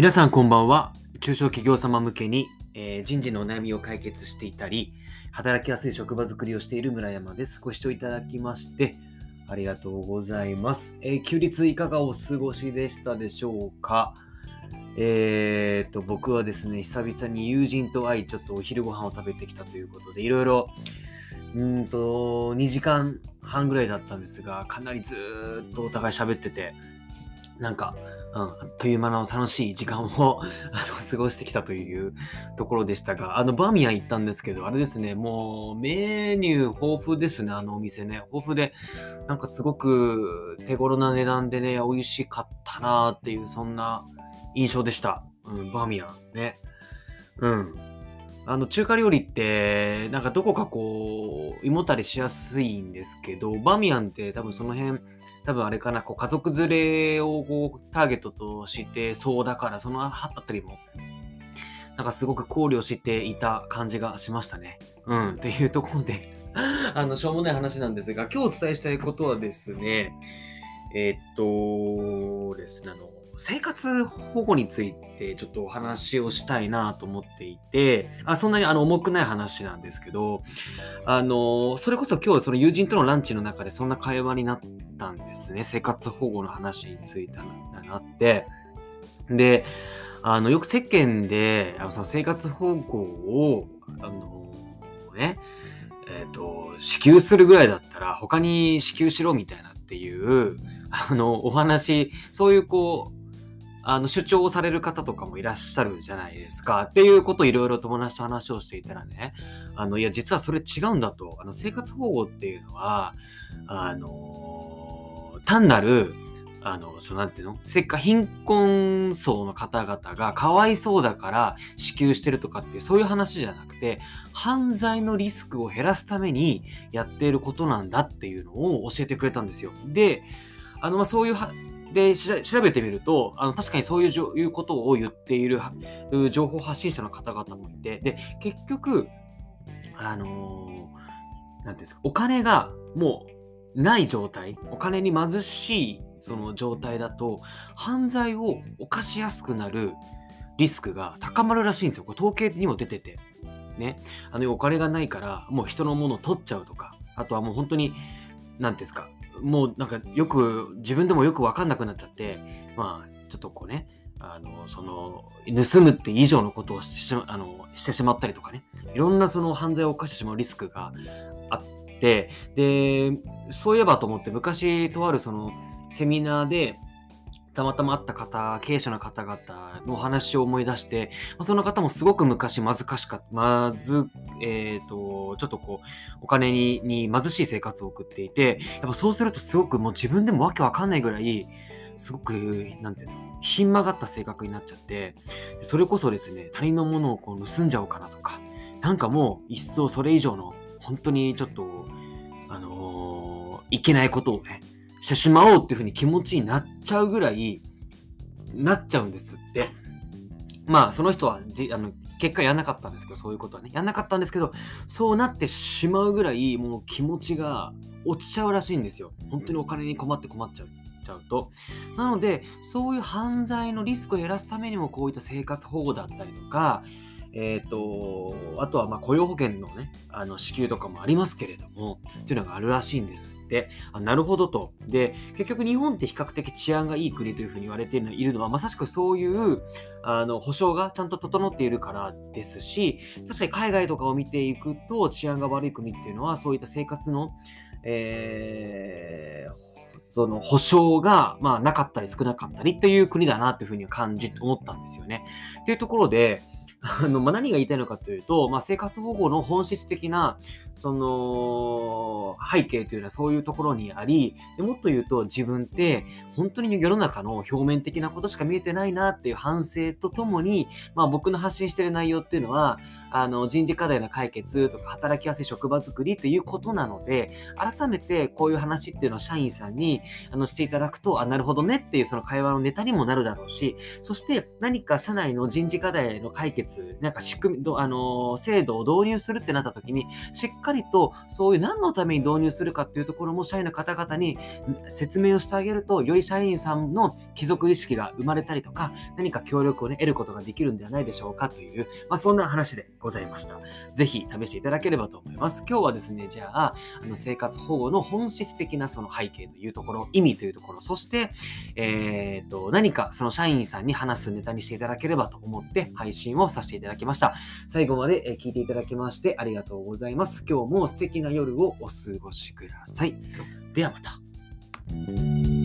皆さんこんばんは。中小企業様向けに、えー人事のお悩みを解決していたり、働きやすい職場づくりをしている村山です。ご視聴いただきまして、ありがとうございます。えー休日いかがお過ごしでしたでしょうか？えー、と、僕はですね、久々に友人と会い、ちょっとお昼ご飯を食べてきたということで、いろいろ、うんと、2時間半ぐらいだったんですが、かなりずっとお互い喋ってて、なんか、うん、あっという間の楽しい時間を あの過ごしてきたというところでしたが、あの、バーミヤン行ったんですけど、あれですね、もうメニュー豊富ですね、あのお店ね。豊富で、なんかすごく手頃な値段でね、美味しかったなっていう、そんな印象でした。うん、バーミヤンね。うん。あの、中華料理って、なんかどこかこう、胃もたれしやすいんですけど、バーミヤンって多分その辺、多分あれかな、こう家族連れをこうターゲットとしてそうだから、そのあたりも、なんかすごく考慮していた感じがしましたね。うん、っていうところで、あの、しょうもない話なんですが、今日お伝えしたいことはですね、えーっとですね、あの、生活保護についてちょっとお話をしたいなと思っていて、あそんなにあの重くない話なんですけど、あの、それこそ今日その友人とのランチの中でそんな会話になったんですね。生活保護の話についてなって。で、あの、よく世間で、あのその生活保護を、あの、ね、えっ、と、支給するぐらいだったら他に支給しろみたいなっていう、あの、お話、そういうこう、あの、主張をされる方とかもいらっしゃるじゃないですか。っていうことをいろいろ友達と話をしていたらね、あの、いや、実はそれ違うんだと。あの、生活保護っていうのは、あの、単なる、あの、そのなんていうの？せっか貧困層の方々がかわいそうだから支給してるとかってうそういう話じゃなくて犯罪のリスクを減らすためにやっていることなんだっていうのを教えてくれたんですよ。で、あの、まあ、そういうで調べてみるとあの確かにそういういうことを言っている情報発信者の方々もいてで結局あのーなんですかお金がもうない状態お金に貧しいその状態だと犯罪を犯しやすくなるリスクが高まるらしいんですよ。これ統計にも出てて。ね。あのお金がないからもう人のものを取っちゃうとか、あとはもう本当に、なんですか、もうなんかよく自分でもよく分かんなくなっちゃって、まあちょっとこうね、あのその盗むって以上のことをしてしまあのしてしまったりとかね、いろんなその犯罪を犯してしまうリスクがあって、で、そういえばと思って昔とあるそのセミナーでたまたま会った方、経営者の方々のお話を思い出して、その方もすごく昔貧しかった、まず、えっ、と、ちょっとこう、お金にに貧しい生活を送っていて、やっぱそうするとすごくもう自分でもわけわかんないぐらい、すごく、なんていうの、ひん曲がった性格になっちゃって、それこそですね、他人のものをこう盗んじゃおうかなとか、なんかもう一層それ以上の、本当にちょっと、あのーいけないことをね、してしまおうっていうふうに気持ちになっちゃうぐらい、なっちゃうんですって。まあ、その人はあの結果やんなかったんですけど、そういうことはね。やんなかったんですけど、そうなってしまうぐらい、もう気持ちが落ちちゃうらしいんですよ。本当にお金に困って困っちゃう。ちゃうと。なので、そういう犯罪のリスクを減らすためにも、こういった生活保護だったりとか、えっ、と、あとはまあ雇用保険のね、あの支給とかもありますけれども、っていうのがあるらしいんですって。あなるほどと。で、結局日本って比較的治安がいい国というふうに言われているのは、まさしくそういうあの保障がちゃんと整っているからですし、確かに海外とかを見ていくと治安が悪い国っていうのは、そういった生活の、えーその保障が、まあ、なかったり少なかったりっていう国だなっていうふうに感じ思ったんですよね。っていうところで、あのまあ、何が言いたいのかというと、まあ、生活保護の本質的なその背景というのはそういうところにありでもっと言うと自分って本当に世の中の表面的なことしか見えてないなっていう反省とともに、まあ、僕の発信してる内容っていうのはあの人事課題の解決とか働きやすい職場づくりっていうことなので、改めてこういう話っていうのを社員さんにあのしていただくと、あ、なるほどねっていうその会話のネタにもなるだろうし、そして何か社内の人事課題の解決、なんか仕組み、あの制度を導入するってなった時に、しっかりとそういう何のために導入するかっていうところも社員の方々に説明をしてあげると、より社員さんの帰属意識が生まれたりとか、何か協力を、ね、得ることができるんではないでしょうかという、まあ、そんな話で。ございました。ぜひ試していただければと思います。今日はですね、じゃあ、あの生活保護の本質的なその背景というところ、意味というところ、そして、えーと、何かその社員さんに話すネタにしていただければと思って配信をさせていただきました。最後まで聞いていただきましてありがとうございます。今日も素敵な夜をお過ごしください。ではまた。